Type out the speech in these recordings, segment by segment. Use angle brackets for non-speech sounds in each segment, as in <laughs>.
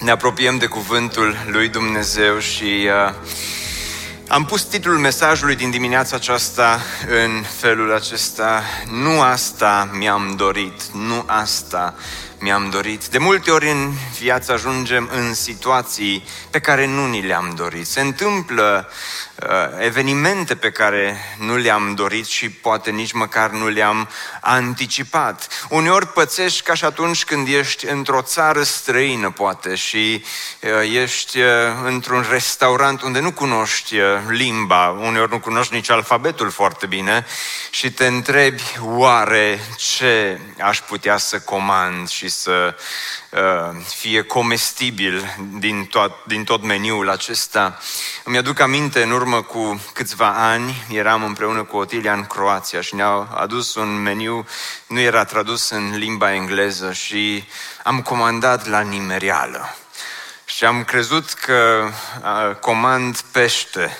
ne apropiem de cuvântul lui Dumnezeu și uh, am pus titlul mesajului din dimineața aceasta în felul acesta. Nu asta mi-am dorit, nu asta mi-am dorit. De multe ori în viață ajungem în situații pe care nu ni le-am dorit. Se întâmplă uh, evenimente pe care nu le-am dorit și poate nici măcar nu le-am anticipat. Uneori pățești ca și atunci când ești într-o țară străină, poate, și uh, ești uh, într-un restaurant unde nu cunoști uh, limba, uneori nu cunoști nici alfabetul foarte bine și te întrebi, oare ce aș putea să comand și să uh, fie comestibil din tot, din tot meniul acesta. Îmi aduc aminte, în urmă cu câțiva ani, eram împreună cu Otilia în Croația și ne-au adus un meniu, nu era tradus în limba engleză și am comandat la nimereală. Și am crezut că uh, comand pește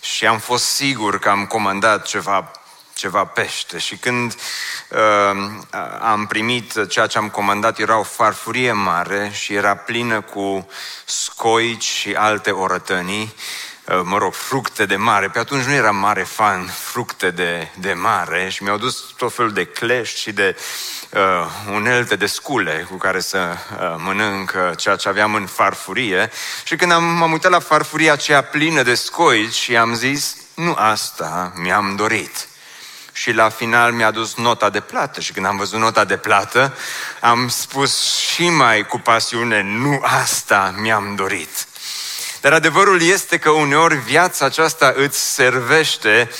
și am fost sigur că am comandat ceva ceva pește. Și când uh, am primit ceea ce am comandat, era o farfurie mare și era plină cu scoici și alte orătănii, uh, mă rog, fructe de mare. Pe atunci nu eram mare fan fructe de, de mare și mi-au dus tot felul de clești și de uh, unelte de scule cu care să uh, mănânc uh, ceea ce aveam în farfurie. Și când am, m-am uitat la farfuria aceea plină de scoici și am zis, nu asta mi-am dorit și la final mi-a dus nota de plată și când am văzut nota de plată am spus și mai cu pasiune, nu asta mi-am dorit. Dar adevărul este că uneori viața aceasta îți servește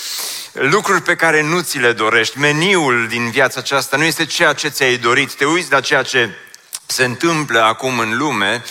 lucruri pe care nu ți le dorești. Meniul din viața aceasta nu este ceea ce ți-ai dorit. Te uiți la ceea ce se întâmplă acum în lume Uh,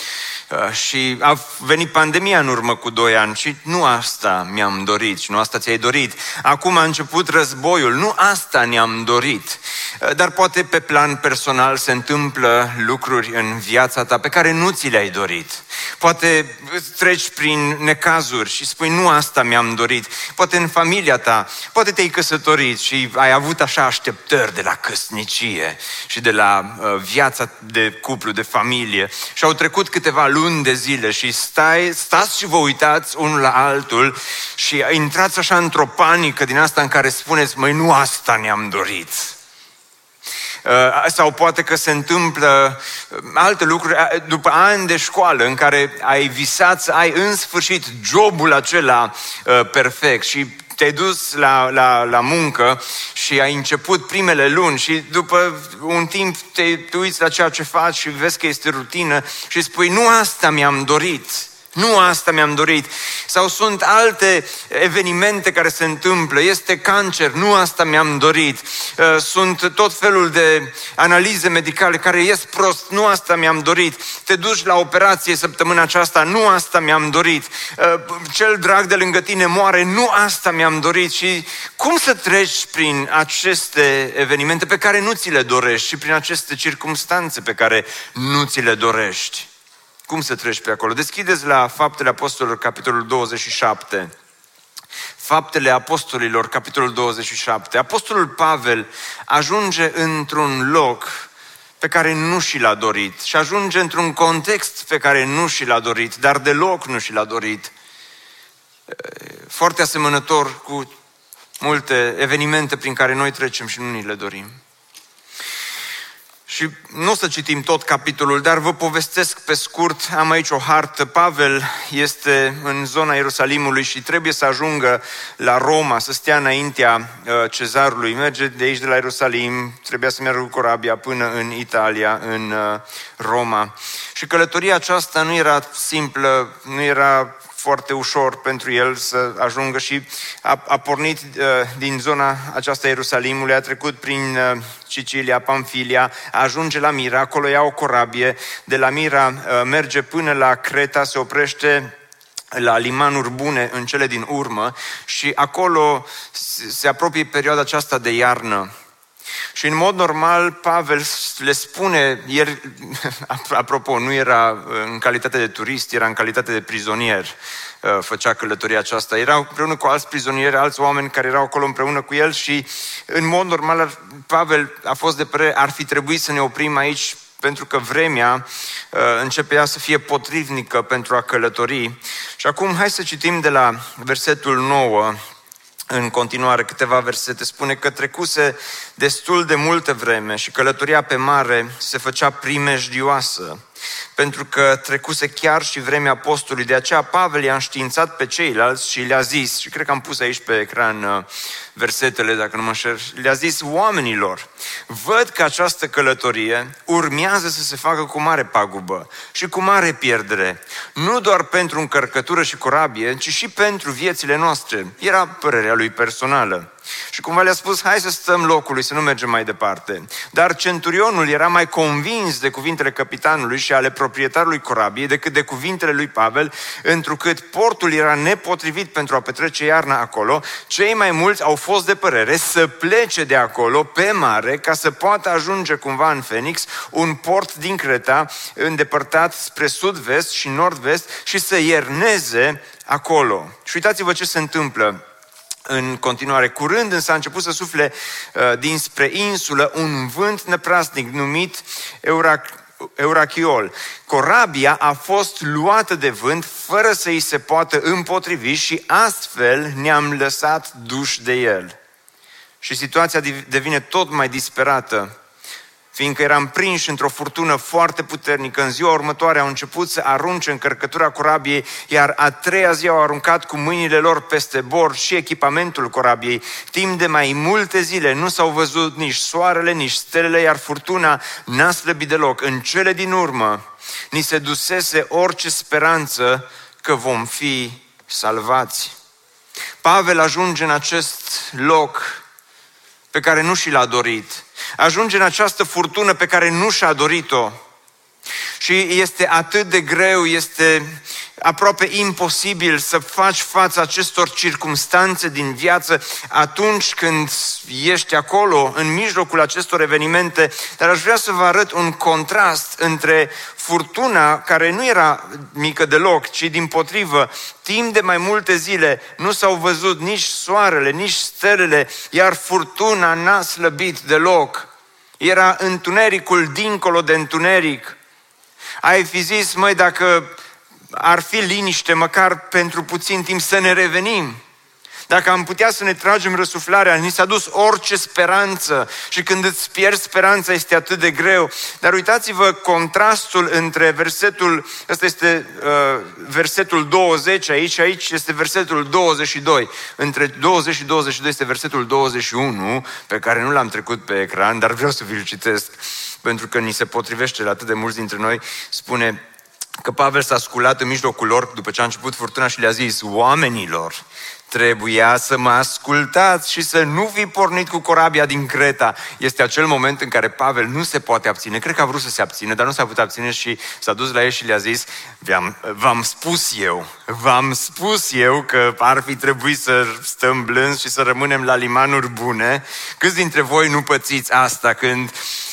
și a venit pandemia în urmă cu doi ani și nu asta mi-am dorit și nu asta ți-ai dorit. Acum a început războiul, nu asta ne-am dorit. Uh, dar poate pe plan personal se întâmplă lucruri în viața ta pe care nu ți le-ai dorit. Poate treci prin necazuri și spui nu asta mi-am dorit. Poate în familia ta, poate te-ai căsătorit și ai avut așa așteptări de la căsnicie și de la uh, viața de cuplu, de familie și au trecut câteva luni luni de zile și stai, stați și vă uitați unul la altul și intrați așa într-o panică din asta în care spuneți, măi, nu asta ne-am dorit. Uh, sau poate că se întâmplă uh, alte lucruri uh, după ani de școală în care ai visat să ai în sfârșit jobul acela perfect și te-ai dus la, la, la muncă și ai început primele luni și după un timp te, te uiți la ceea ce faci și vezi că este rutină și spui, nu asta mi-am dorit. Nu asta mi-am dorit. Sau sunt alte evenimente care se întâmplă. Este cancer, nu asta mi-am dorit. Uh, sunt tot felul de analize medicale care ies prost, nu asta mi-am dorit. Te duci la operație săptămâna aceasta, nu asta mi-am dorit. Uh, cel drag de lângă tine moare, nu asta mi-am dorit. Și cum să treci prin aceste evenimente pe care nu ți le dorești și prin aceste circumstanțe pe care nu ți le dorești? Cum să treci pe acolo? Deschideți la Faptele Apostolilor, capitolul 27. Faptele Apostolilor, capitolul 27. Apostolul Pavel ajunge într-un loc pe care nu și l-a dorit și ajunge într-un context pe care nu și l-a dorit, dar deloc nu și l-a dorit. Foarte asemănător cu multe evenimente prin care noi trecem și nu ni le dorim. Și nu o să citim tot capitolul, dar vă povestesc pe scurt. Am aici o hartă. Pavel este în zona Ierusalimului și trebuie să ajungă la Roma, să stea înaintea uh, cezarului. Merge de aici, de la Ierusalim, trebuia să meargă cu corabia până în Italia, în uh, Roma. Și călătoria aceasta nu era simplă, nu era foarte ușor pentru el să ajungă și a, a pornit uh, din zona aceasta Ierusalimului, a trecut prin uh, Sicilia, Pamfilia, ajunge la Mira, acolo ia o corabie, de la Mira uh, merge până la Creta, se oprește la limanuri bune în cele din urmă și acolo se apropie perioada aceasta de iarnă. Și în mod normal, Pavel le spune, ieri, <laughs> apropo, nu era în calitate de turist, era în calitate de prizonier, uh, făcea călătoria aceasta. Era împreună cu alți prizonieri, alți oameni care erau acolo împreună cu el și în mod normal Pavel a fost de părere, ar fi trebuit să ne oprim aici pentru că vremea uh, începea să fie potrivnică pentru a călători. Și acum hai să citim de la versetul 9 în continuare câteva versete, spune că trecuse destul de multă vreme și călătoria pe mare se făcea primejdioasă pentru că trecuse chiar și vremea postului. De aceea Pavel i-a înștiințat pe ceilalți și le-a zis, și cred că am pus aici pe ecran uh, versetele, dacă nu mă șer, le-a zis oamenilor, văd că această călătorie urmează să se facă cu mare pagubă și cu mare pierdere, nu doar pentru încărcătură și corabie, ci și pentru viețile noastre. Era părerea lui personală. Și cumva le-a spus, hai să stăm locului, să nu mergem mai departe. Dar centurionul era mai convins de cuvintele capitanului și ale proprietarului corabiei decât de cuvintele lui Pavel, întrucât portul era nepotrivit pentru a petrece iarna acolo, cei mai mulți au fost de părere să plece de acolo pe mare ca să poată ajunge cumva în Phoenix, un port din Creta, îndepărtat spre sud-vest și nord-vest și să ierneze acolo. Și uitați-vă ce se întâmplă în continuare. Curând însă a început să sufle uh, dinspre insulă un vânt neprasnic numit Eurac, Eurachiol. Corabia a fost luată de vânt fără să îi se poată împotrivi și astfel ne-am lăsat duși de el. Și situația devine tot mai disperată fiindcă eram prinși într-o furtună foarte puternică. În ziua următoare au început să arunce încărcătura corabiei, iar a treia zi au aruncat cu mâinile lor peste bord și echipamentul corabiei. Timp de mai multe zile nu s-au văzut nici soarele, nici stelele, iar furtuna n-a slăbit deloc. În cele din urmă, ni se dusese orice speranță că vom fi salvați. Pavel ajunge în acest loc pe care nu și l-a dorit ajunge în această furtună pe care nu și-a dorit-o. Și este atât de greu, este aproape imposibil să faci față acestor circumstanțe din viață atunci când ești acolo, în mijlocul acestor evenimente, dar aș vrea să vă arăt un contrast între furtuna, care nu era mică deloc, ci din potrivă, timp de mai multe zile nu s-au văzut nici soarele, nici stelele, iar furtuna n-a slăbit deloc. Era întunericul dincolo de întuneric. Ai fi zis, măi, dacă ar fi liniște măcar pentru puțin timp să ne revenim. Dacă am putea să ne tragem răsuflarea, ni s-a dus orice speranță și când îți pierzi speranța este atât de greu. Dar uitați-vă contrastul între versetul, ăsta este uh, versetul 20 aici, aici este versetul 22. Între 20 și 22 este versetul 21, pe care nu l-am trecut pe ecran, dar vreau să vi-l citesc pentru că ni se potrivește la atât de mulți dintre noi. Spune, că Pavel s-a sculat în mijlocul lor după ce a început furtuna și le-a zis, oamenilor, trebuia să mă ascultați și să nu fi pornit cu corabia din Creta. Este acel moment în care Pavel nu se poate abține. Cred că a vrut să se abține, dar nu s-a putut abține și s-a dus la ei și le-a zis, v-am spus eu, v-am spus eu că ar fi trebuit să stăm blânzi și să rămânem la limanuri bune. Câți dintre voi nu pățiți asta când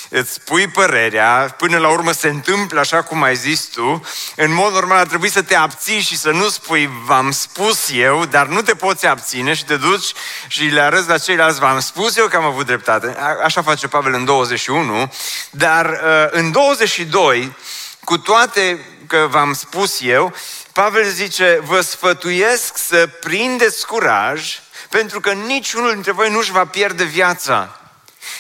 îți spui părerea, până la urmă se întâmplă așa cum ai zis tu, în mod normal ar trebui să te abții și să nu spui v-am spus eu, dar nu te poți abține și te duci și le arăți la ceilalți v-am spus eu că am avut dreptate. Așa face Pavel în 21, dar uh, în 22, cu toate că v-am spus eu, Pavel zice, vă sfătuiesc să prindeți curaj, pentru că niciunul dintre voi nu-și va pierde viața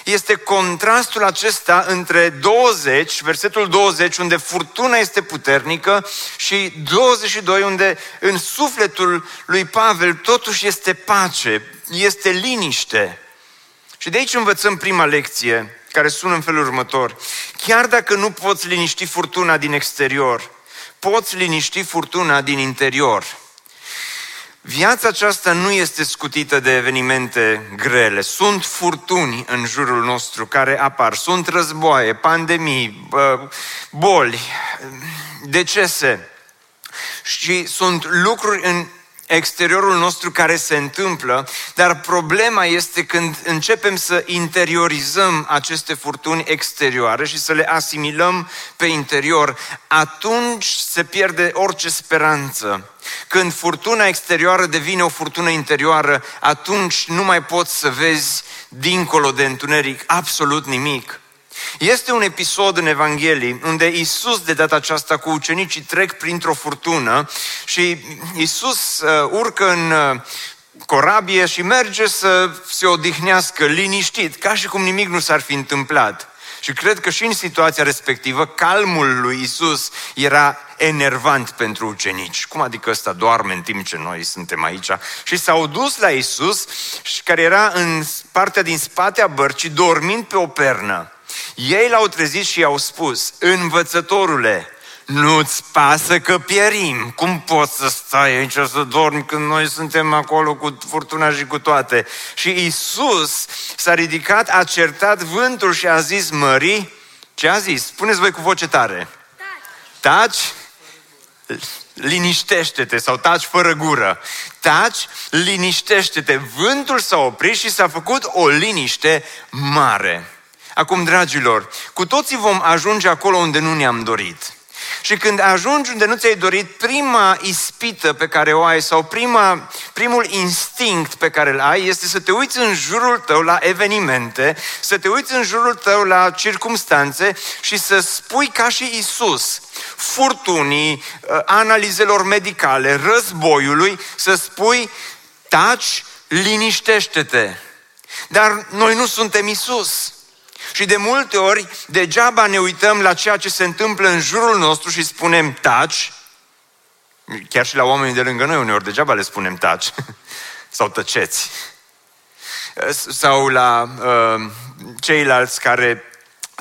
este contrastul acesta între 20, versetul 20, unde furtuna este puternică, și 22, unde în sufletul lui Pavel totuși este pace, este liniște. Și de aici învățăm prima lecție, care sună în felul următor. Chiar dacă nu poți liniști furtuna din exterior, poți liniști furtuna din interior. Viața aceasta nu este scutită de evenimente grele. Sunt furtuni în jurul nostru care apar. Sunt războaie, pandemii, boli, decese. Și sunt lucruri în exteriorul nostru care se întâmplă, dar problema este când începem să interiorizăm aceste furtuni exterioare și să le asimilăm pe interior, atunci se pierde orice speranță. Când furtuna exterioară devine o furtună interioară, atunci nu mai poți să vezi dincolo de întuneric absolut nimic. Este un episod în Evanghelie unde Isus de data aceasta cu ucenicii trec printr-o furtună și Isus uh, urcă în uh, corabie și merge să se odihnească liniștit, ca și cum nimic nu s-ar fi întâmplat. Și cred că și în situația respectivă, calmul lui Isus era enervant pentru ucenici. Cum adică ăsta doarme în timp ce noi suntem aici? Și s-au dus la Isus, care era în partea din spate a bărcii, dormind pe o pernă. Ei l-au trezit și i-au spus, învățătorule, nu-ți pasă că pierim. Cum poți să stai aici să dormi când noi suntem acolo cu furtuna și cu toate? Și Isus s-a ridicat, a certat vântul și a zis mării, ce a zis? Spuneți voi cu voce tare. Taci? Liniștește-te sau taci fără gură. Taci, liniștește-te. Vântul s-a oprit și s-a făcut o liniște mare. Acum, dragilor, cu toții vom ajunge acolo unde nu ne-am dorit. Și când ajungi unde nu ți-ai dorit, prima ispită pe care o ai sau prima, primul instinct pe care îl ai este să te uiți în jurul tău la evenimente, să te uiți în jurul tău la circumstanțe și să spui ca și Isus, furtunii, ă, analizelor medicale, războiului, să spui, taci, liniștește-te. Dar noi nu suntem Isus. Și de multe ori, degeaba ne uităm la ceea ce se întâmplă în jurul nostru și spunem taci, chiar și la oamenii de lângă noi uneori, degeaba le spunem taci, <laughs> sau tăceți. Sau la uh, ceilalți care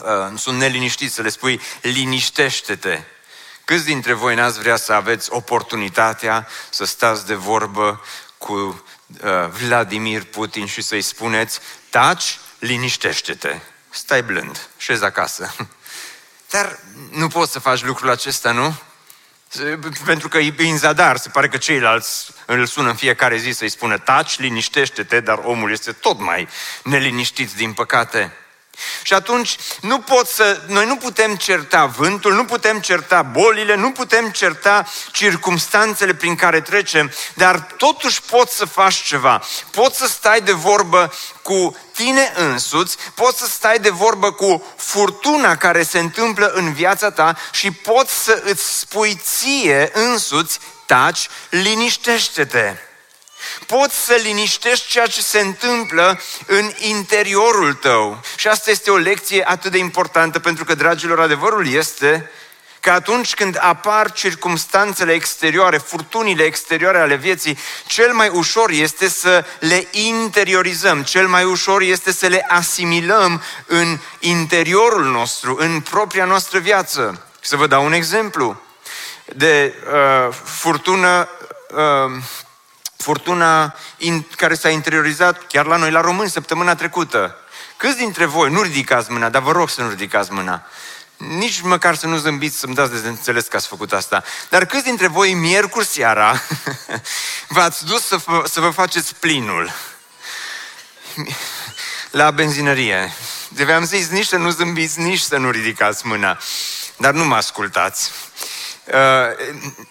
uh, sunt neliniștiți, să le spui liniștește-te. Câți dintre voi n-ați vrea să aveți oportunitatea să stați de vorbă cu uh, Vladimir Putin și să-i spuneți taci, liniștește-te stai blând, șezi acasă. Dar nu poți să faci lucrul acesta, nu? Pentru că e în zadar, se pare că ceilalți îl sună în fiecare zi să-i spună taci, liniștește-te, dar omul este tot mai neliniștit, din păcate. Și atunci nu pot să, noi nu putem certa vântul, nu putem certa bolile, nu putem certa circumstanțele prin care trecem, dar totuși poți să faci ceva. Poți să stai de vorbă cu tine însuți, poți să stai de vorbă cu furtuna care se întâmplă în viața ta și poți să îți spui ție însuți, taci, liniștește-te poți să liniștești ceea ce se întâmplă în interiorul tău. Și asta este o lecție atât de importantă, pentru că, dragilor, adevărul este că atunci când apar circumstanțele exterioare, furtunile exterioare ale vieții, cel mai ușor este să le interiorizăm, cel mai ușor este să le asimilăm în interiorul nostru, în propria noastră viață. Să vă dau un exemplu de uh, furtună uh, furtuna in, care s-a interiorizat chiar la noi, la români, săptămâna trecută. Câți dintre voi, nu ridicați mâna, dar vă rog să nu ridicați mâna. Nici măcar să nu zâmbiți, să-mi dați de înțeles că ați făcut asta. Dar câți dintre voi, miercuri seara, <laughs> v-ați dus să, f- să vă faceți plinul la benzinărie? De v-am zis nici să nu zâmbiți, nici să nu ridicați mâna. Dar nu mă ascultați. Uh,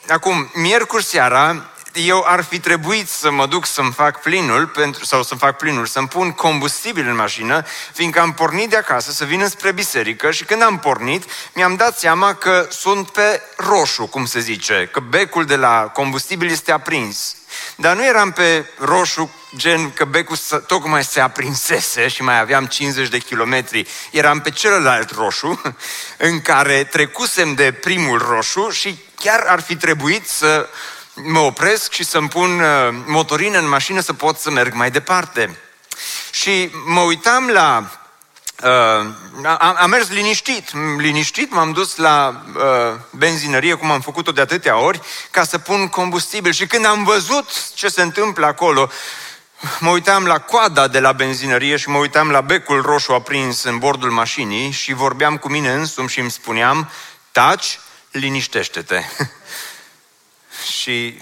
acum, miercuri seara, eu ar fi trebuit să mă duc să-mi fac plinul, pentru, sau să-mi fac plinul, să-mi pun combustibil în mașină, fiindcă am pornit de acasă să vin spre biserică și când am pornit, mi-am dat seama că sunt pe roșu, cum se zice, că becul de la combustibil este aprins. Dar nu eram pe roșu, gen că becul tocmai se aprinsese și mai aveam 50 de kilometri. Eram pe celălalt roșu, <laughs> în care trecusem de primul roșu și chiar ar fi trebuit să mă opresc și să-mi pun uh, motorină în mașină să pot să merg mai departe. Și mă uitam la am, am mers liniștit, liniștit, m-am dus la uh, benzinărie, cum am făcut-o de atâtea ori, ca să pun combustibil. Și când am văzut ce se întâmplă acolo, mă uitam la coada de la benzinărie și mă uitam la becul roșu aprins în bordul mașinii și vorbeam cu mine însumi și îmi spuneam, taci, liniștește-te. <laughs> și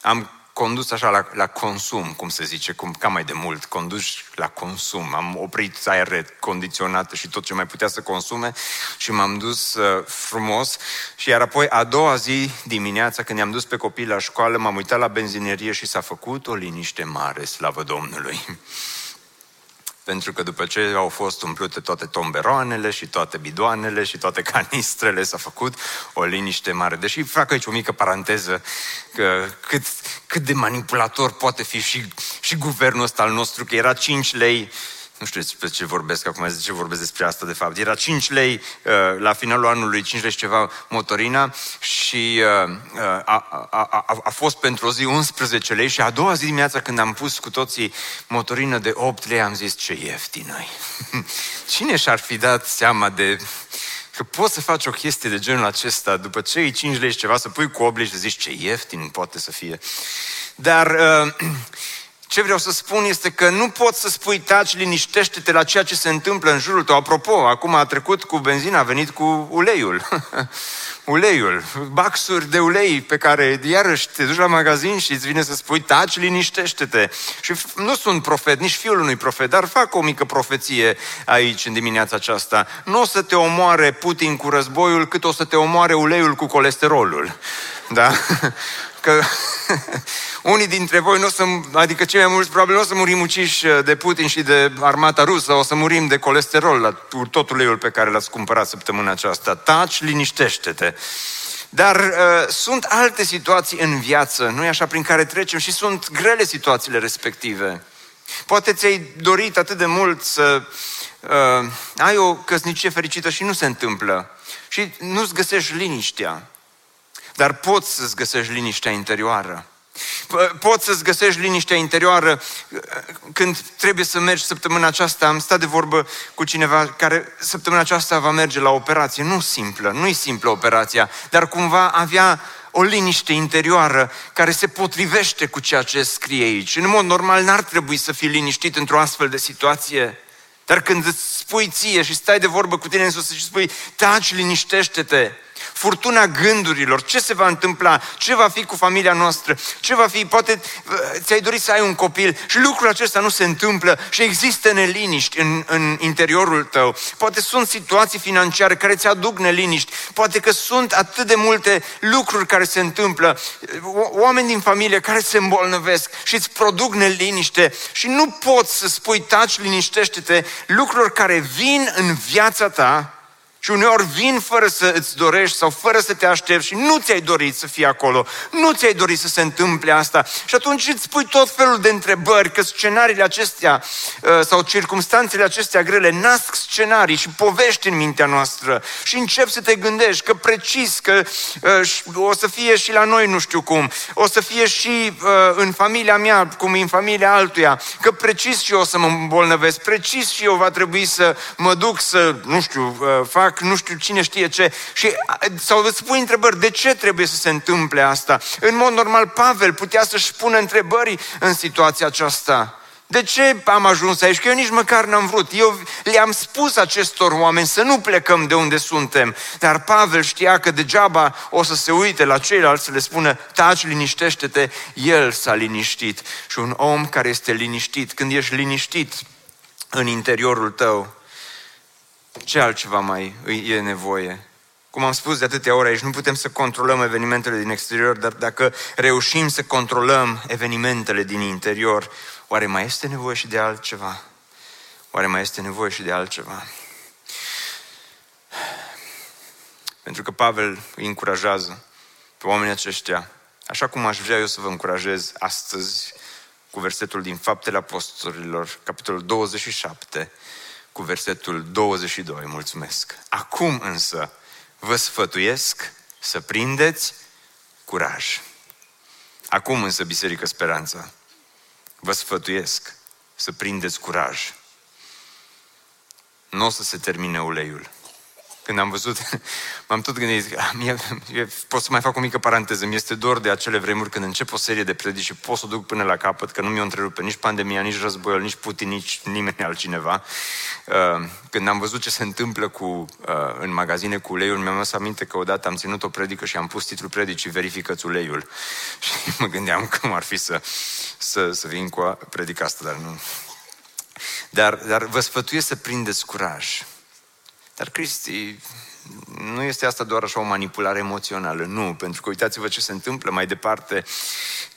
am condus așa la, la consum, cum se zice, cum, cam mai de mult, conduci la consum. Am oprit aer condiționat și tot ce mai putea să consume și m-am dus uh, frumos și iar apoi a doua zi dimineața când i-am dus pe copii la școală, m-am uitat la benzinerie și s-a făcut o liniște mare, slavă Domnului. Pentru că după ce au fost umplute toate tomberoanele și toate bidoanele și toate canistrele, s-a făcut o liniște mare. Deși fac aici o mică paranteză, că cât, cât de manipulator poate fi și, și guvernul ăsta al nostru, că era 5 lei nu știu despre ce vorbesc acum, de ce vorbesc despre asta de fapt. Era 5 lei uh, la finalul anului, 5 lei și ceva motorina și uh, uh, a, a, a, a fost pentru o zi 11 lei și a doua zi dimineața când am pus cu toții motorină de 8 lei am zis ce ieftină <laughs> Cine și-ar fi dat seama de că poți să faci o chestie de genul acesta după ce e 5 lei și ceva, să pui cu 8 lei și să zici ce ieftin poate să fie. Dar uh, <clears throat> ce vreau să spun este că nu poți să spui taci, liniștește-te la ceea ce se întâmplă în jurul tău. Apropo, acum a trecut cu benzina, a venit cu uleiul. <laughs> uleiul, baxuri de ulei pe care iarăși te duci la magazin și îți vine să spui taci, liniștește-te. Și nu sunt profet, nici fiul unui profet, dar fac o mică profeție aici în dimineața aceasta. Nu o să te omoare Putin cu războiul, cât o să te omoare uleiul cu colesterolul. Da? <laughs> Că <laughs> unii dintre voi nu o să, adică cei mai mulți probabil nu o să murim uciși de Putin și de armata rusă, o să murim de colesterol la tot uleiul pe care l-ați cumpărat săptămâna aceasta. Taci, liniștește-te. Dar uh, sunt alte situații în viață, nu e așa, prin care trecem și sunt grele situațiile respective. Poate ți-ai dorit atât de mult să uh, ai o căsnicie fericită și nu se întâmplă. Și nu-ți găsești liniștea. Dar poți să-ți găsești liniștea interioară. Poți să-ți găsești liniștea interioară uh, când trebuie să mergi săptămâna aceasta. Am stat de vorbă cu cineva care săptămâna aceasta va merge la operație. Nu simplă, nu-i simplă operația, dar cumva avea o liniște interioară care se potrivește cu ceea ce scrie aici. În mod normal n-ar trebui să fii liniștit într-o astfel de situație. Dar când îți spui ție și stai de vorbă cu tine în sus și spui, taci, liniștește-te, furtuna gândurilor, ce se va întâmpla, ce va fi cu familia noastră, ce va fi, poate uh, ți-ai dorit să ai un copil și lucrul acesta nu se întâmplă și există neliniști în, în interiorul tău. Poate sunt situații financiare care ți aduc neliniști, poate că sunt atât de multe lucruri care se întâmplă, oameni din familie care se îmbolnăvesc și îți produc neliniște. Și nu poți să spui taci, liniștește-te, lucruri care vin în viața ta și uneori vin fără să îți dorești sau fără să te aștepți și nu ți-ai dorit să fii acolo, nu ți-ai dorit să se întâmple asta. Și atunci îți pui tot felul de întrebări, că scenariile acestea uh, sau circumstanțele acestea grele nasc scenarii și povești în mintea noastră și începi să te gândești că precis că uh, o să fie și la noi nu știu cum, o să fie și uh, în familia mea cum e în familia altuia, că precis și eu o să mă îmbolnăvesc, precis și eu va trebui să mă duc să, nu știu, fac fac nu știu cine știe ce. Și, sau îți pui întrebări, de ce trebuie să se întâmple asta? În mod normal, Pavel putea să-și pună întrebări în situația aceasta. De ce am ajuns aici? Că eu nici măcar n-am vrut. Eu le-am spus acestor oameni să nu plecăm de unde suntem. Dar Pavel știa că degeaba o să se uite la ceilalți să le spună taci, liniștește-te. El s-a liniștit. Și un om care este liniștit, când ești liniștit în interiorul tău, ce altceva mai e nevoie? Cum am spus de atâtea ori aici, nu putem să controlăm evenimentele din exterior, dar dacă reușim să controlăm evenimentele din interior, oare mai este nevoie și de altceva? Oare mai este nevoie și de altceva? Pentru că Pavel îi încurajează pe oamenii aceștia, așa cum aș vrea eu să vă încurajez astăzi cu versetul din Faptele Apostolilor, capitolul 27, cu versetul 22. Mulțumesc. Acum însă vă sfătuiesc să prindeți curaj. Acum însă, Biserică Speranța, vă sfătuiesc să prindeți curaj. nu o să se termine uleiul. Când am văzut, <laughs> m-am tot gândit, ah, mie, mie, pot să mai fac o mică paranteză, mi-este dor de acele vremuri când încep o serie de predici și pot să o duc până la capăt, că nu mi-o întrerupe nici pandemia, nici războiul, nici Putin, nici nimeni altcineva. Uh, când am văzut ce se întâmplă cu, uh, în magazine cu uleiul, mi-am adus aminte că odată am ținut o predică și am pus titlul predicii Verifică-ți uleiul. <laughs> Și mă gândeam cum ar fi să, să, să vin cu predica asta, dar nu. Dar, dar vă sfătuiesc să prindeți curaj dar Cristi, nu este asta doar așa o manipulare emoțională, nu, pentru că uitați-vă ce se întâmplă mai departe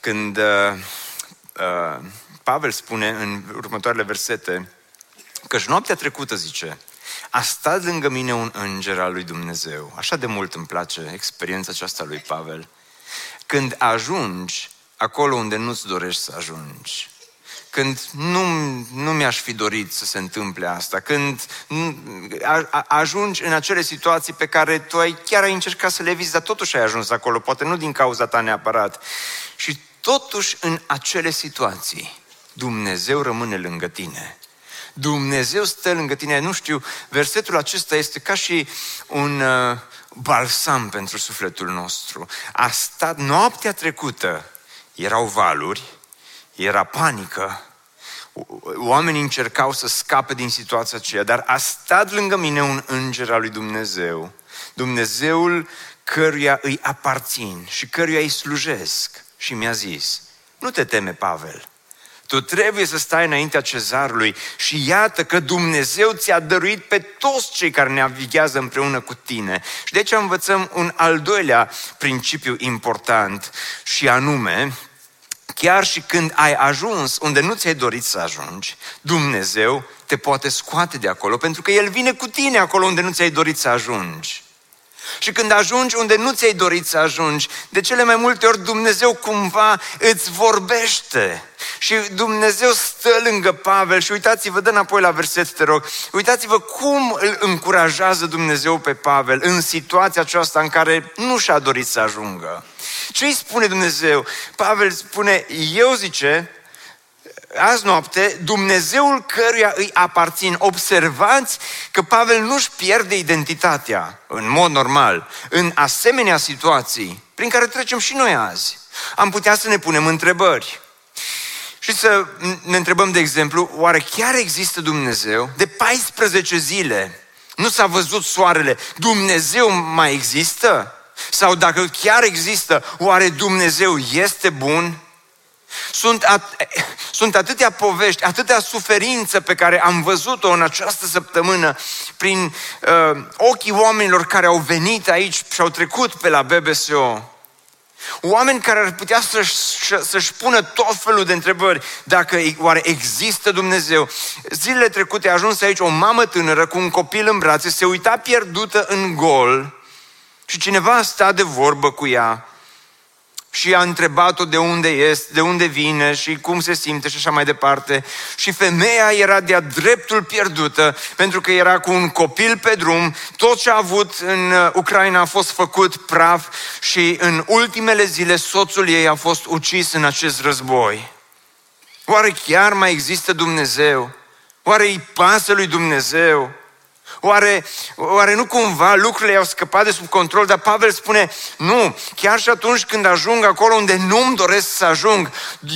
când uh, uh, Pavel spune în următoarele versete că noaptea trecută, zice, a stat lângă mine un înger al lui Dumnezeu. Așa de mult îmi place experiența aceasta lui Pavel. Când ajungi acolo unde nu-ți dorești să ajungi, când nu, nu mi-aș fi dorit să se întâmple asta, când ajungi în acele situații pe care tu ai, chiar ai încercat să le vizi, dar totuși ai ajuns acolo, poate nu din cauza ta neapărat. Și totuși în acele situații, Dumnezeu rămâne lângă tine. Dumnezeu stă lângă tine. Nu știu, versetul acesta este ca și un uh, balsam pentru sufletul nostru. A stat noaptea trecută, erau valuri, era panică. Oamenii încercau să scape din situația aceea, dar a stat lângă mine un înger al lui Dumnezeu, Dumnezeul căruia îi aparțin și căruia îi slujesc. Și mi-a zis, nu te teme, Pavel, tu trebuie să stai înaintea cezarului și iată că Dumnezeu ți-a dăruit pe toți cei care ne avighează împreună cu tine. Și de aici învățăm un al doilea principiu important și anume Chiar și când ai ajuns unde nu ți-ai dorit să ajungi, Dumnezeu te poate scoate de acolo, pentru că El vine cu tine acolo unde nu ți-ai dorit să ajungi. Și când ajungi unde nu ți-ai dorit să ajungi, de cele mai multe ori Dumnezeu cumva îți vorbește. Și Dumnezeu stă lângă Pavel și uitați-vă, dă înapoi la verset, te rog, uitați-vă cum îl încurajează Dumnezeu pe Pavel în situația aceasta în care nu și-a dorit să ajungă. Ce îi spune Dumnezeu? Pavel spune, eu zice, azi noapte, Dumnezeul căruia îi aparțin. Observați că Pavel nu-și pierde identitatea în mod normal, în asemenea situații prin care trecem și noi azi. Am putea să ne punem întrebări. Și să ne întrebăm, de exemplu, oare chiar există Dumnezeu? De 14 zile nu s-a văzut soarele. Dumnezeu mai există? Sau dacă chiar există, oare Dumnezeu este bun? Sunt, at- sunt atâtea povești, atâtea suferință pe care am văzut-o în această săptămână prin uh, ochii oamenilor care au venit aici și au trecut pe la BBSO. Oameni care ar putea să-și, să-și pună tot felul de întrebări dacă oare există Dumnezeu. Zilele trecute a ajuns aici o mamă tânără cu un copil în brațe, se uita pierdută în gol și cineva a stat de vorbă cu ea și a întrebat-o de unde este, de unde vine și cum se simte și așa mai departe. Și femeia era de-a dreptul pierdută pentru că era cu un copil pe drum. Tot ce a avut în uh, Ucraina a fost făcut praf și în ultimele zile soțul ei a fost ucis în acest război. Oare chiar mai există Dumnezeu? Oare îi pasă lui Dumnezeu? Oare, oare nu cumva lucrurile i-au scăpat de sub control? Dar Pavel spune, nu, chiar și atunci când ajung acolo unde nu-mi doresc să ajung,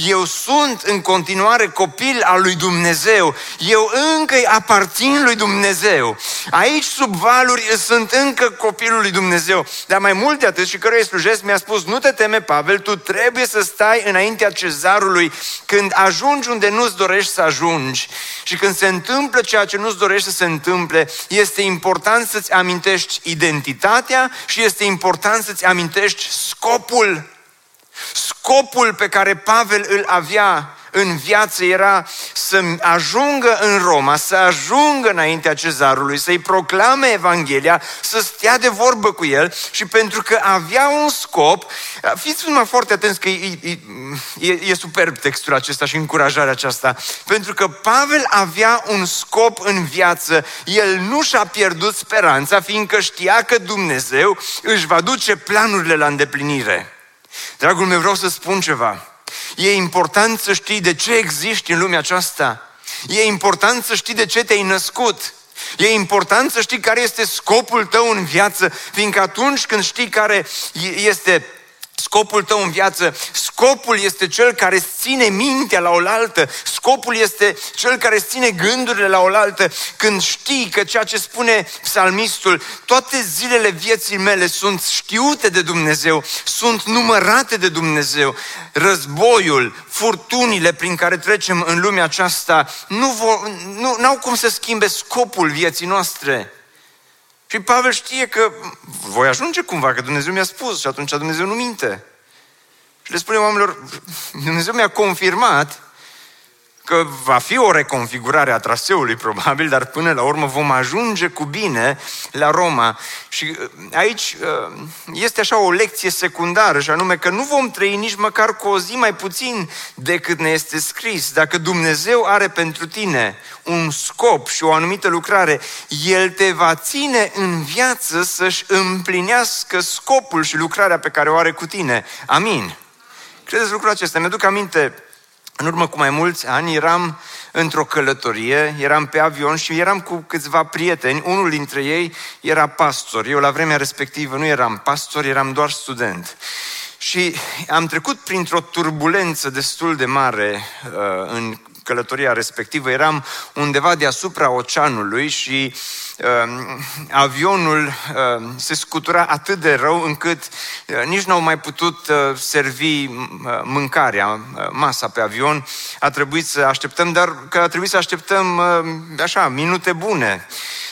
eu sunt în continuare copil al lui Dumnezeu. Eu încă îi aparțin lui Dumnezeu. Aici, sub valuri, sunt încă copilul lui Dumnezeu. Dar mai mult de atât și căruia îi slujesc, mi-a spus, nu te teme, Pavel, tu trebuie să stai înaintea cezarului când ajungi unde nu-ți dorești să ajungi și când se întâmplă ceea ce nu-ți dorești să se întâmple, este important să-ți amintești identitatea și este important să-ți amintești scopul. Scopul pe care Pavel îl avea în viață era să ajungă în Roma, să ajungă înaintea cezarului, să-i proclame Evanghelia, să stea de vorbă cu el și pentru că avea un scop, fiți numai foarte atenți că e, e, e, e superb textul acesta și încurajarea aceasta, pentru că Pavel avea un scop în viață, el nu și-a pierdut speranța, fiindcă știa că Dumnezeu își va duce planurile la îndeplinire. Dragul meu, vreau să spun ceva. E important să știi de ce existi în lumea aceasta. E important să știi de ce te-ai născut. E important să știi care este scopul tău în viață, fiindcă atunci când știi care este Scopul tău în viață, scopul este cel care îți ține mintea la oaltă, scopul este cel care îți ține gândurile la oaltă, când știi că ceea ce spune psalmistul, toate zilele vieții mele sunt știute de Dumnezeu, sunt numărate de Dumnezeu. Războiul, furtunile prin care trecem în lumea aceasta nu, vor, nu au cum să schimbe scopul vieții noastre. Și Pavel știe că voi ajunge cumva, că Dumnezeu mi-a spus și atunci Dumnezeu nu minte. Și le spune oamenilor, Dumnezeu mi-a confirmat că va fi o reconfigurare a traseului probabil, dar până la urmă vom ajunge cu bine la Roma. Și uh, aici uh, este așa o lecție secundară, și anume că nu vom trăi nici măcar cu o zi mai puțin decât ne este scris. Dacă Dumnezeu are pentru tine un scop și o anumită lucrare, El te va ține în viață să-și împlinească scopul și lucrarea pe care o are cu tine. Amin. Credeți lucrul acesta? Mi-aduc aminte în urmă cu mai mulți ani eram într-o călătorie, eram pe avion și eram cu câțiva prieteni. Unul dintre ei era pastor. Eu la vremea respectivă nu eram pastor, eram doar student. Și am trecut printr-o turbulență destul de mare uh, în călătoria respectivă. Eram undeva deasupra oceanului și uh, avionul uh, se scutura atât de rău încât uh, nici nu au mai putut uh, servi uh, mâncarea, uh, masa pe avion. A trebuit să așteptăm, dar că a trebuit să așteptăm uh, așa, minute bune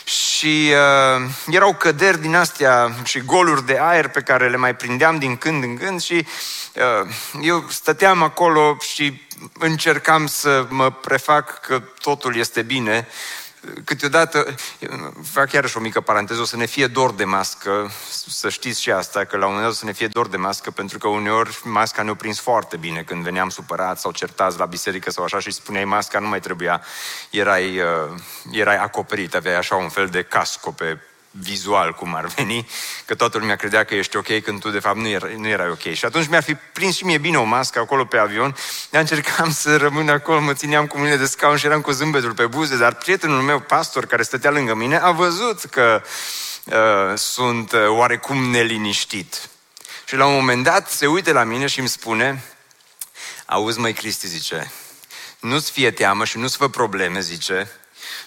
și uh, erau căderi din astea și goluri de aer pe care le mai prindeam din când în când și uh, eu stăteam acolo și încercam să mă prefac că totul este bine. Câteodată, fac iarăși o mică paranteză, o să ne fie dor de mască, să știți și asta, că la un moment dat o să ne fie dor de mască, pentru că uneori masca ne-a prins foarte bine când veneam supărați sau certați la biserică sau așa și spuneai masca, nu mai trebuia, erai, uh, erai acoperit, aveai așa un fel de casco pe vizual cum ar veni, că toată lumea credea că ești ok când tu de fapt nu, era, nu erai ok. Și atunci mi-a fi prins și mie bine o mască acolo pe avion, dar încercam să rămân acolo, mă țineam cu mine de scaun și eram cu zâmbetul pe buze, dar prietenul meu, pastor, care stătea lângă mine, a văzut că uh, sunt uh, oarecum neliniștit. Și la un moment dat se uită la mine și îmi spune, auzi măi Cristi, zice, nu-ți fie teamă și nu-ți fă probleme, zice,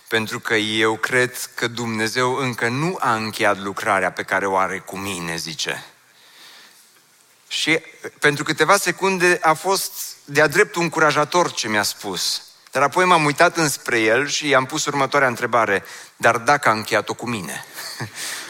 pentru că eu cred că Dumnezeu încă nu a încheiat lucrarea pe care o are cu mine, zice. Și pentru câteva secunde a fost de-a dreptul încurajator ce mi-a spus. Dar apoi m-am uitat înspre el și i-am pus următoarea întrebare. Dar dacă a încheiat-o cu mine? <laughs>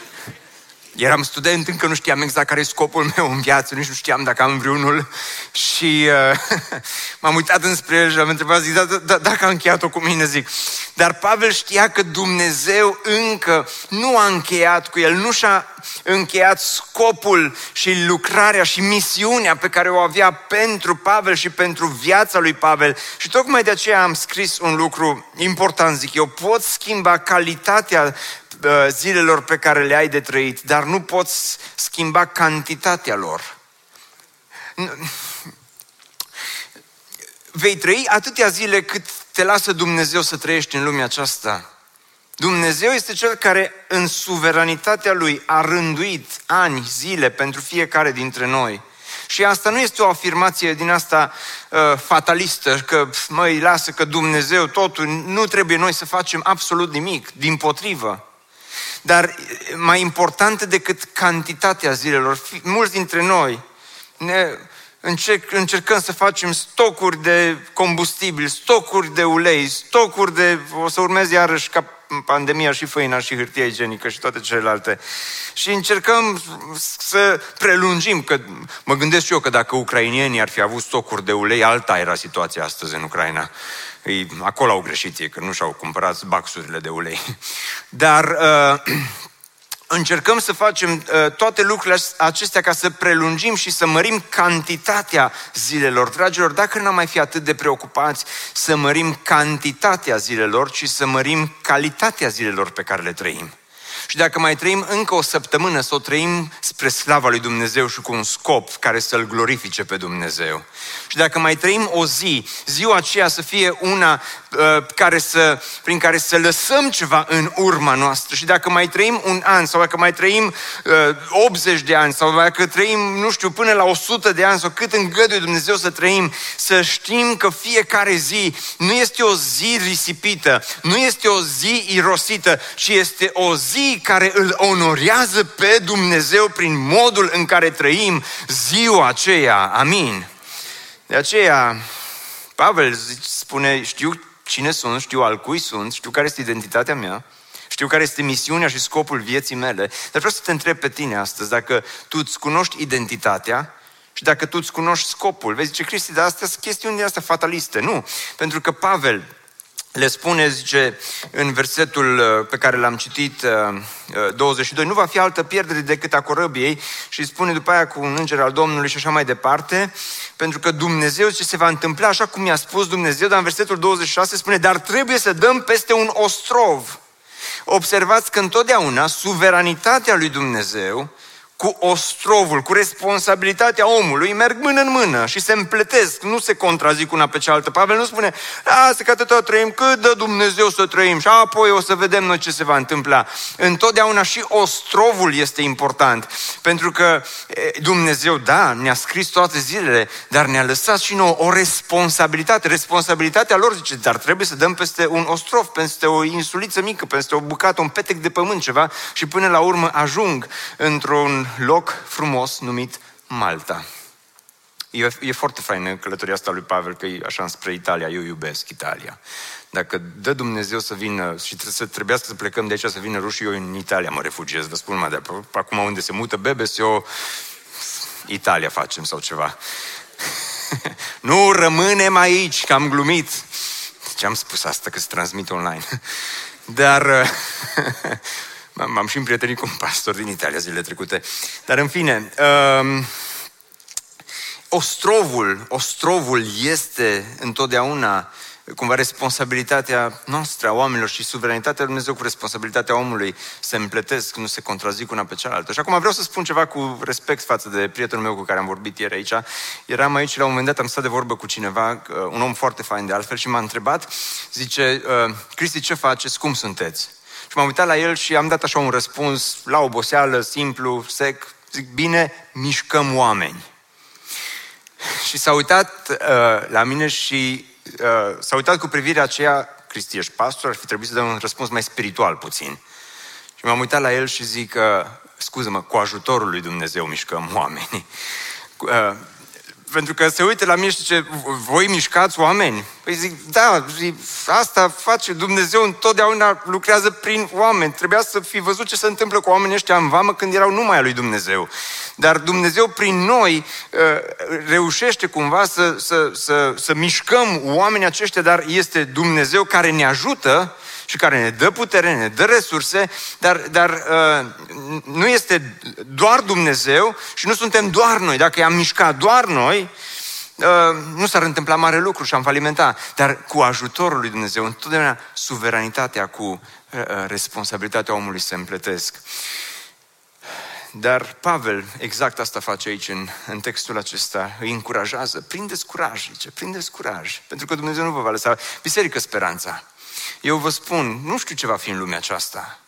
Eram student, încă nu știam exact care e scopul <laughs> meu în viață, nici nu știam dacă am vreunul și uh, <laughs> m-am uitat înspre el și am întrebat, zic, da, da, da, dacă a încheiat-o cu mine, zic. Dar Pavel știa că Dumnezeu încă nu a încheiat cu el, nu și-a încheiat scopul și lucrarea și misiunea pe care o avea pentru Pavel și pentru viața lui Pavel. Și tocmai de aceea am scris un lucru important, zic eu, pot schimba calitatea Uh, zilelor pe care le ai de trăit, dar nu poți schimba cantitatea lor. Vei trăi atâtea zile cât te lasă Dumnezeu să trăiești în lumea aceasta. Dumnezeu este Cel care în suveranitatea Lui a rânduit ani, zile pentru fiecare dintre noi. Și asta nu este o afirmație din asta uh, fatalistă, că măi, lasă că Dumnezeu totul, nu trebuie noi să facem absolut nimic, din potrivă. Dar mai important decât cantitatea zilelor, mulți dintre noi ne încerc, încercăm să facem stocuri de combustibil, stocuri de ulei, stocuri de... o să urmeze iarăși ca pandemia și făina și hârtia igienică și toate celelalte. Și încercăm să prelungim, că mă gândesc și eu că dacă ucrainienii ar fi avut stocuri de ulei, alta era situația astăzi în Ucraina. Ei, acolo au greșit ei, că nu și-au cumpărat baxurile de ulei. Dar uh, încercăm să facem uh, toate lucrurile acestea ca să prelungim și să mărim cantitatea zilelor. Dragilor, dacă n-am mai fi atât de preocupați să mărim cantitatea zilelor, ci să mărim calitatea zilelor pe care le trăim. Și dacă mai trăim încă o săptămână, să o trăim spre slava lui Dumnezeu și cu un scop care să-L glorifice pe Dumnezeu. Și dacă mai trăim o zi, ziua aceea să fie una uh, care să, prin care să lăsăm ceva în urma noastră. Și dacă mai trăim un an, sau dacă mai trăim uh, 80 de ani, sau dacă trăim, nu știu, până la 100 de ani, sau cât îngăduie Dumnezeu să trăim, să știm că fiecare zi nu este o zi risipită, nu este o zi irosită, ci este o zi care îl onorează pe Dumnezeu prin modul în care trăim ziua aceea. Amin. De aceea, Pavel spune, știu cine sunt, știu al cui sunt, știu care este identitatea mea, știu care este misiunea și scopul vieții mele, dar vreau să te întreb pe tine astăzi dacă tu îți cunoști identitatea și dacă tu îți cunoști scopul. Vezi, zice Cristi, dar astea sunt chestiuni de astea fataliste. Nu, pentru că Pavel le spune, zice, în versetul uh, pe care l-am citit, 22, uh, uh, nu va fi altă pierdere decât a corăbiei și spune după aia cu un înger al Domnului și așa mai departe, pentru că Dumnezeu ce se va întâmpla așa cum mi-a spus Dumnezeu, dar în versetul 26 spune, dar trebuie să dăm peste un ostrov. Observați că întotdeauna suveranitatea lui Dumnezeu cu ostrovul, cu responsabilitatea omului, merg mână în mână și se împletesc, nu se contrazic una pe cealaltă. Pavel nu spune, lasă că atâta trăim, cât dă Dumnezeu să trăim și apoi o să vedem noi ce se va întâmpla. Întotdeauna și ostrovul este important, pentru că Dumnezeu, da, ne-a scris toate zilele, dar ne-a lăsat și nouă o responsabilitate. Responsabilitatea lor, zice, dar trebuie să dăm peste un ostrov, peste o insuliță mică, peste o bucată, un petec de pământ, ceva, și până la urmă ajung într-un loc frumos numit Malta. E, e foarte faină călătoria asta lui Pavel, că e așa spre Italia, eu iubesc Italia. Dacă dă Dumnezeu să vină și să trebuiască să plecăm de aici, să vină rușii, eu în Italia mă refugiez, vă spun mai de acum unde se mută Bebes, eu Italia facem sau ceva. <laughs> nu rămânem aici, că am glumit. Ce am spus asta, că se transmite online. <laughs> Dar <laughs> M-am și împrietenit cu un pastor din Italia zilele trecute. Dar în fine, um, ostrovul, ostrovul este întotdeauna cumva responsabilitatea noastră a oamenilor și suveranitatea lui Dumnezeu cu responsabilitatea omului se împletesc, nu se contrazic una pe cealaltă. Și acum vreau să spun ceva cu respect față de prietenul meu cu care am vorbit ieri aici. Eram aici la un moment dat, am stat de vorbă cu cineva, uh, un om foarte fain de altfel, și m-a întrebat, zice, uh, Cristi, ce faceți? Cum sunteți? Și m-am uitat la el și am dat așa un răspuns la oboseală, simplu, sec. Zic, bine, mișcăm oameni. Și s-a uitat uh, la mine și uh, s-a uitat cu privirea aceea, Cristi, ești pastor, ar fi trebuit să dăm un răspuns mai spiritual puțin. Și m-am uitat la el și zic, uh, scuză-mă, cu ajutorul lui Dumnezeu mișcăm oameni. <laughs> Uh, pentru că se uită la mine și zice, voi mișcați oameni? Păi zic, da, zic, asta face Dumnezeu întotdeauna lucrează prin oameni. Trebuia să fi văzut ce se întâmplă cu oamenii ăștia în vamă când erau numai a lui Dumnezeu. Dar Dumnezeu prin noi uh, reușește cumva să, să, să, să mișcăm oamenii aceștia, dar este Dumnezeu care ne ajută și care ne dă putere, ne dă resurse, dar, dar uh, nu este doar Dumnezeu și nu suntem doar noi. Dacă i-am mișcat doar noi, uh, nu s-ar întâmpla mare lucru și am falimentat. Dar cu ajutorul lui Dumnezeu, întotdeauna suveranitatea cu uh, responsabilitatea omului se împletesc. Dar Pavel exact asta face aici în, în textul acesta, îi încurajează, prindeți curaj, zice, prindeți curaj, pentru că Dumnezeu nu vă va lăsa. Biserică Speranța, eu vă spun, nu știu ce va fi în lumea aceasta.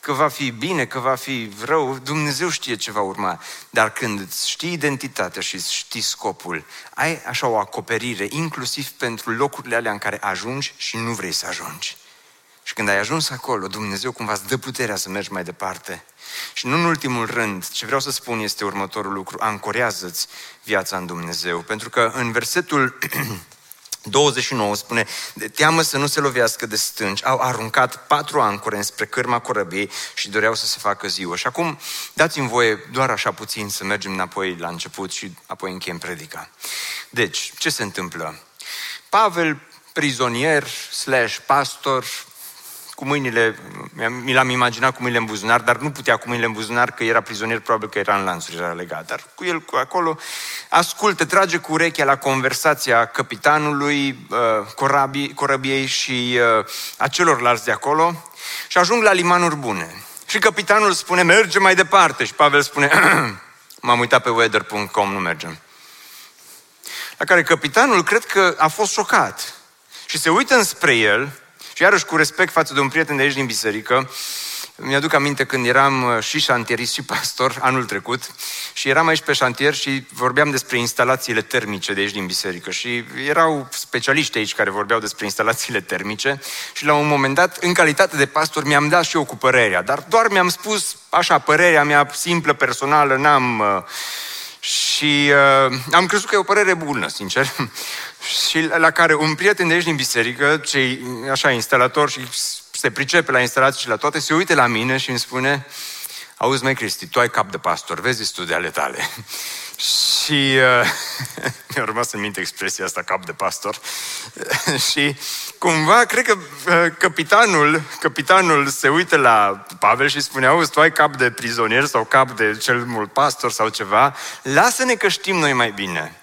Că va fi bine, că va fi rău, Dumnezeu știe ce va urma. Dar când îți știi identitatea și îți știi scopul, ai așa o acoperire, inclusiv pentru locurile alea în care ajungi și nu vrei să ajungi. Și când ai ajuns acolo, Dumnezeu cumva îți dă puterea să mergi mai departe. Și nu în ultimul rând, ce vreau să spun este următorul lucru, ancorează-ți viața în Dumnezeu. Pentru că în versetul <clears throat> 29 spune, de teamă să nu se lovească de stânci, au aruncat patru ancore înspre cârma corăbiei și doreau să se facă ziua. Și acum dați-mi voie doar așa puțin să mergem înapoi la început și apoi încheiem predica. Deci, ce se întâmplă? Pavel, prizonier, slash pastor, cu mâinile, mi l-am imaginat cu mâinile în buzunar, dar nu putea cu mâinile în buzunar, că era prizonier, probabil că era în lanțuri, era legat. Dar cu el cu acolo, ascultă, trage cu urechea la conversația capitanului uh, corăbiei, corăbiei și uh, a celorlalți de acolo și ajung la limanuri bune. Și capitanul spune, merge mai departe. Și Pavel spune, <clears throat> m-am uitat pe weather.com, nu mergem. La care capitanul cred că a fost șocat. Și se uită înspre el și iarăși cu respect față de un prieten de aici din biserică, mi-aduc aminte când eram uh, și șantierist și pastor anul trecut și eram aici pe șantier și vorbeam despre instalațiile termice de aici din biserică și erau specialiști aici care vorbeau despre instalațiile termice și la un moment dat, în calitate de pastor, mi-am dat și eu cu părerea, dar doar mi-am spus așa, părerea mea simplă, personală, n-am... Uh, și uh, am crezut că e o părere bună, sincer. <laughs> și la care un prieten de aici din biserică, cei așa instalator și se pricepe la instalații și la toate, se uite la mine și îmi spune, auzi mai Cristi, tu ai cap de pastor, vezi studiile tale. <laughs> și uh, <laughs> mi-a rămas în minte expresia asta, cap de pastor. <laughs> și cumva, cred că uh, capitanul, capitanul se uită la Pavel și spune, auzi, tu ai cap de prizonier sau cap de cel mult pastor sau ceva, lasă-ne că știm noi mai bine.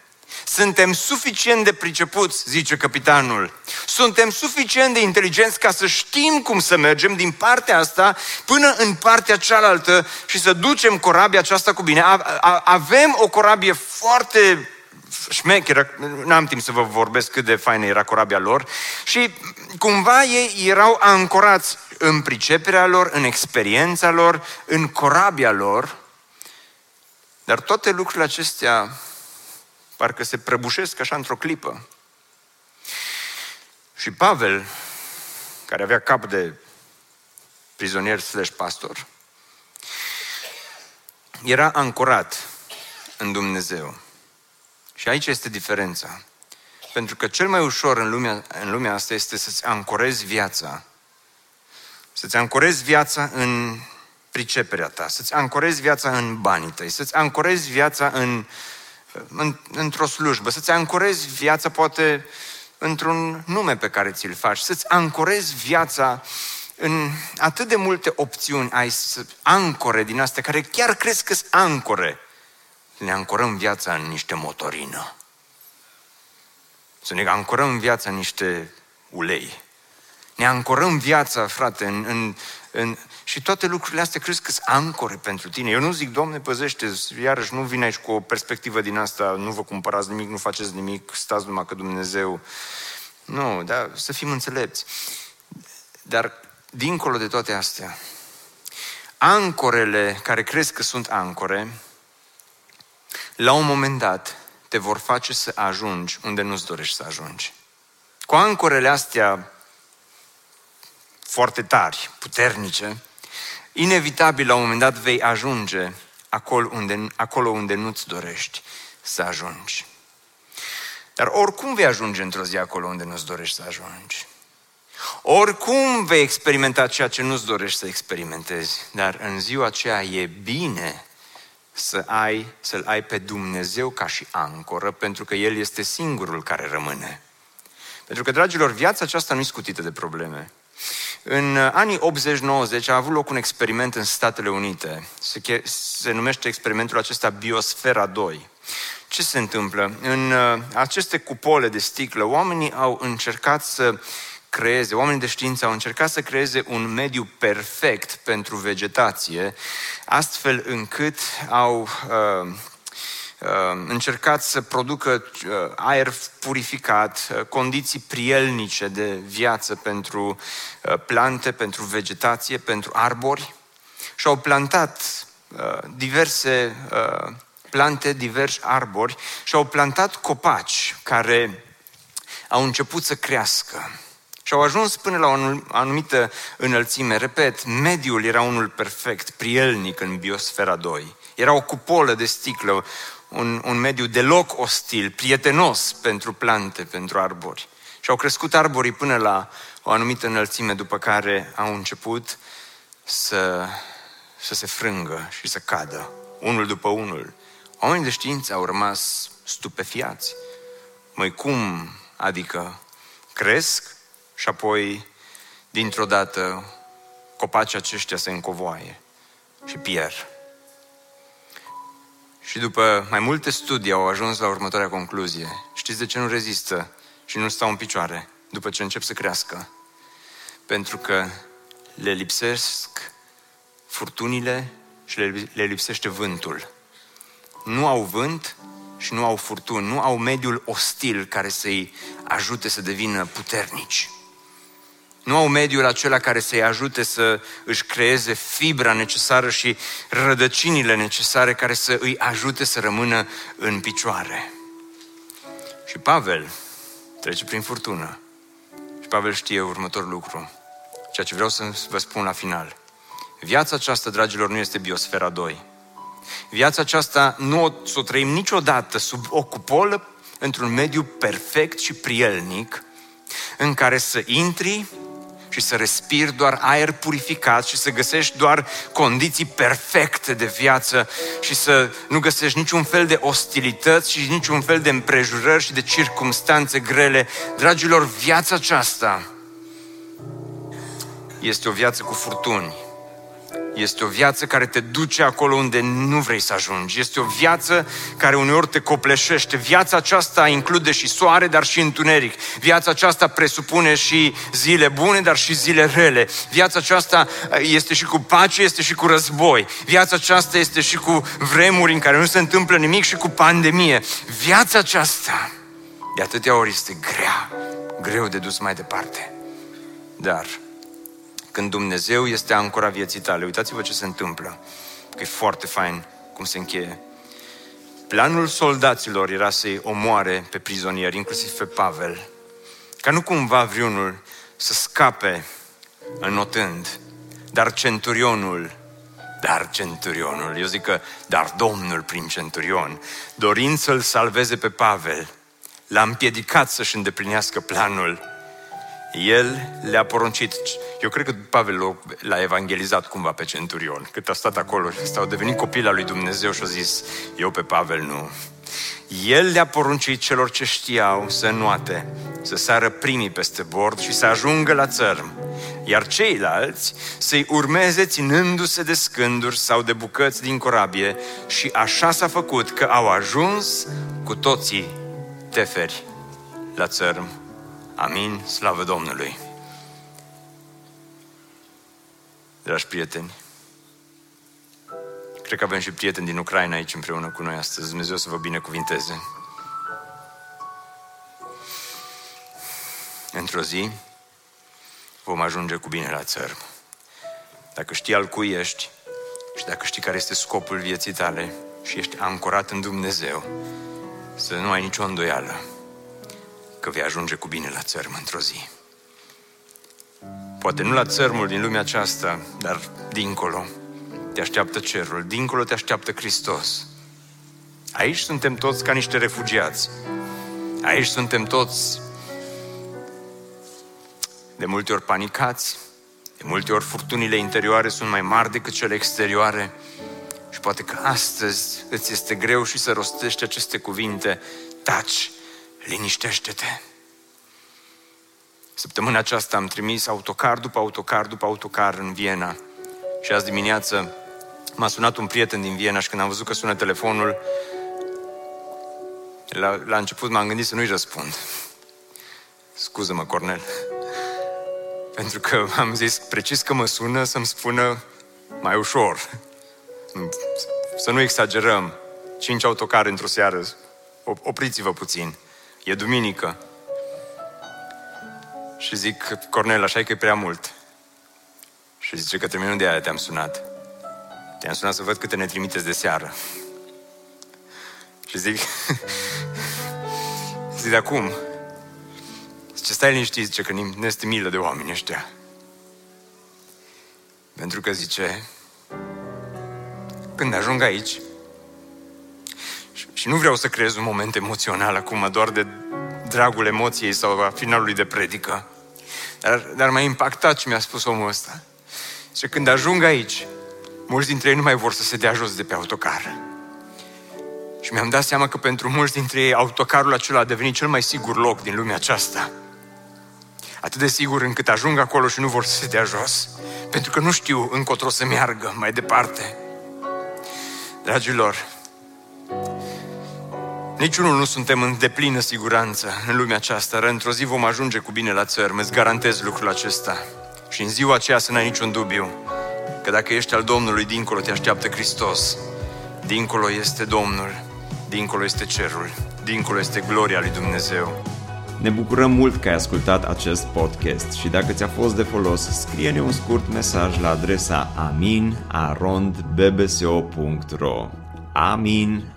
Suntem suficient de pricepuți, zice capitanul. Suntem suficient de inteligenți ca să știm cum să mergem din partea asta până în partea cealaltă și să ducem corabia aceasta cu bine. Avem o corabie foarte șmecheră, n-am timp să vă vorbesc cât de faină era corabia lor, și cumva ei erau ancorați în priceperea lor, în experiența lor, în corabia lor, dar toate lucrurile acestea parcă se prăbușesc așa într-o clipă. Și Pavel, care avea cap de prizonier slash pastor, era ancorat în Dumnezeu. Și aici este diferența. Pentru că cel mai ușor în lumea, în lumea asta este să-ți ancorezi viața. Să-ți ancorezi viața în priceperea ta, să-ți ancorezi viața în banii tăi, să-ți ancorezi viața în în, într-o slujbă, să-ți ancorezi viața poate într-un nume pe care ți-l faci, să-ți ancorezi viața în atât de multe opțiuni, ai ancore din astea care chiar crezi că sunt ancore. Ne ancorăm viața în niște motorină. Să ne ancorăm viața în niște ulei. Ne ancorăm viața, frate, în, în, în, și toate lucrurile astea crezi că sunt ancore pentru tine. Eu nu zic, Doamne, păzește, iarăși nu vine aici cu o perspectivă din asta, nu vă cumpărați nimic, nu faceți nimic, stați numai că Dumnezeu... Nu, dar să fim înțelepți. Dar, dincolo de toate astea, ancorele care crezi că sunt ancore, la un moment dat te vor face să ajungi unde nu-ți dorești să ajungi. Cu ancorele astea foarte tari, puternice, inevitabil la un moment dat vei ajunge acolo unde, acolo unde nu-ți dorești să ajungi. Dar oricum vei ajunge într-o zi acolo unde nu-ți dorești să ajungi. Oricum vei experimenta ceea ce nu-ți dorești să experimentezi, dar în ziua aceea e bine să ai, să-L ai pe Dumnezeu ca și ancoră, pentru că El este singurul care rămâne. Pentru că, dragilor, viața aceasta nu e scutită de probleme. În uh, anii 80-90 a avut loc un experiment în Statele Unite. Se, se numește experimentul acesta Biosfera 2. Ce se întâmplă? În uh, aceste cupole de sticlă, oamenii au încercat să creeze, oamenii de știință au încercat să creeze un mediu perfect pentru vegetație, astfel încât au uh, Uh, încercat să producă uh, aer purificat, uh, condiții prielnice de viață pentru plante, pentru vegetație, pentru arbori și au plantat diverse plante, diversi arbori și au plantat copaci care au început să crească. Și au ajuns până la o anumită înălțime. Repet, mediul era unul perfect, prielnic în biosfera 2. Era o cupolă de sticlă, un, un mediu deloc ostil, prietenos pentru plante, pentru arbori. Și au crescut arborii până la o anumită înălțime, după care au început să, să se frângă și să cadă, unul după unul. Oamenii de știință au rămas stupefiați. Măi, cum? Adică cresc și apoi, dintr-o dată, copacii aceștia se încovoaie și pierd. Și după mai multe studii au ajuns la următoarea concluzie. Știți de ce nu rezistă și nu stau în picioare după ce încep să crească? Pentru că le lipsesc furtunile și le, le lipsește vântul. Nu au vânt și nu au furtuni, nu au mediul ostil care să-i ajute să devină puternici. Nu au mediul acela care să-i ajute să își creeze fibra necesară și rădăcinile necesare care să îi ajute să rămână în picioare. Și Pavel trece prin furtună. Și Pavel știe următorul lucru. Ceea ce vreau să vă spun la final. Viața aceasta, dragilor, nu este biosfera 2. Viața aceasta nu o, să o trăim niciodată sub o cupolă într-un mediu perfect și prielnic în care să intri și să respiri doar aer purificat și să găsești doar condiții perfecte de viață și să nu găsești niciun fel de ostilități și niciun fel de împrejurări și de circumstanțe grele. Dragilor, viața aceasta este o viață cu furtuni este o viață care te duce acolo unde nu vrei să ajungi. Este o viață care uneori te copleșește. Viața aceasta include și soare, dar și întuneric. Viața aceasta presupune și zile bune, dar și zile rele. Viața aceasta este și cu pace, este și cu război. Viața aceasta este și cu vremuri în care nu se întâmplă nimic și cu pandemie. Viața aceasta de atâtea ori este grea, greu de dus mai departe. Dar când Dumnezeu este ancora vieții tale. Uitați-vă ce se întâmplă, că e foarte fain cum se încheie. Planul soldaților era să-i omoare pe prizonieri, inclusiv pe Pavel, ca nu cumva vreunul să scape înotând, dar centurionul dar centurionul, eu zic că, dar Domnul prin centurion, dorind să-l salveze pe Pavel, l-a împiedicat să-și îndeplinească planul el le-a poruncit. Eu cred că Pavel l-a evangelizat cumva pe centurion. Cât a stat acolo și au devenit copil al lui Dumnezeu și a zis, eu pe Pavel nu. El le-a poruncit celor ce știau să nuate, să sară primii peste bord și să ajungă la țărm, iar ceilalți să-i urmeze ținându-se de scânduri sau de bucăți din corabie și așa s-a făcut că au ajuns cu toții teferi la țărm Amin, slavă Domnului! Dragi prieteni, cred că avem și prieteni din Ucraina aici împreună cu noi astăzi. Dumnezeu să vă binecuvinteze. Într-o zi vom ajunge cu bine la țărm. Dacă știi al cui ești și dacă știi care este scopul vieții tale și ești ancorat în Dumnezeu, să nu ai nicio îndoială că vei ajunge cu bine la țărm într-o zi. Poate nu la țărmul din lumea aceasta, dar dincolo te așteaptă cerul, dincolo te așteaptă Hristos. Aici suntem toți ca niște refugiați. Aici suntem toți de multe ori panicați, de multe ori furtunile interioare sunt mai mari decât cele exterioare și poate că astăzi îți este greu și să rostești aceste cuvinte, taci liniștește-te. Săptămâna aceasta am trimis autocar după autocar după autocar în Viena. Și azi dimineață m-a sunat un prieten din Viena și când am văzut că sună telefonul, la, la început m-am gândit să nu-i răspund. Scuză-mă, Cornel. Pentru că am zis precis că mă sună să-mi spună mai ușor. Să nu exagerăm. Cinci autocare într-o seară. Opriți-vă puțin. E duminică. Și zic, Cornel, așa e că e prea mult. Și zice că terminul de aia te-am sunat. Te-am sunat să văd câte ne trimiteți de seară. Și zic, <laughs> zic, de acum, zice, stai liniștit, zice că ne este milă de oameni ăștia. Pentru că zice, când ajung aici, și nu vreau să creez un moment emoțional acum, doar de dragul emoției sau a finalului de predică. Dar, dar m-a impactat ce mi-a spus omul ăsta. Și când ajung aici, mulți dintre ei nu mai vor să se dea jos de pe autocar. Și mi-am dat seama că pentru mulți dintre ei autocarul acela a devenit cel mai sigur loc din lumea aceasta. Atât de sigur încât ajung acolo și nu vor să se dea jos. Pentru că nu știu încotro să meargă mai departe. Dragilor, Niciunul nu suntem în deplină siguranță în lumea aceasta. Într-o zi vom ajunge cu bine la țărm, îți garantez lucrul acesta. Și în ziua aceea să n-ai niciun dubiu că dacă ești al Domnului, dincolo te așteaptă Hristos. Dincolo este Domnul, dincolo este cerul, dincolo este gloria lui Dumnezeu. Ne bucurăm mult că ai ascultat acest podcast și dacă ți-a fost de folos, scrie-ne un scurt mesaj la adresa aminarondbbso.ro aminarondbbso.ro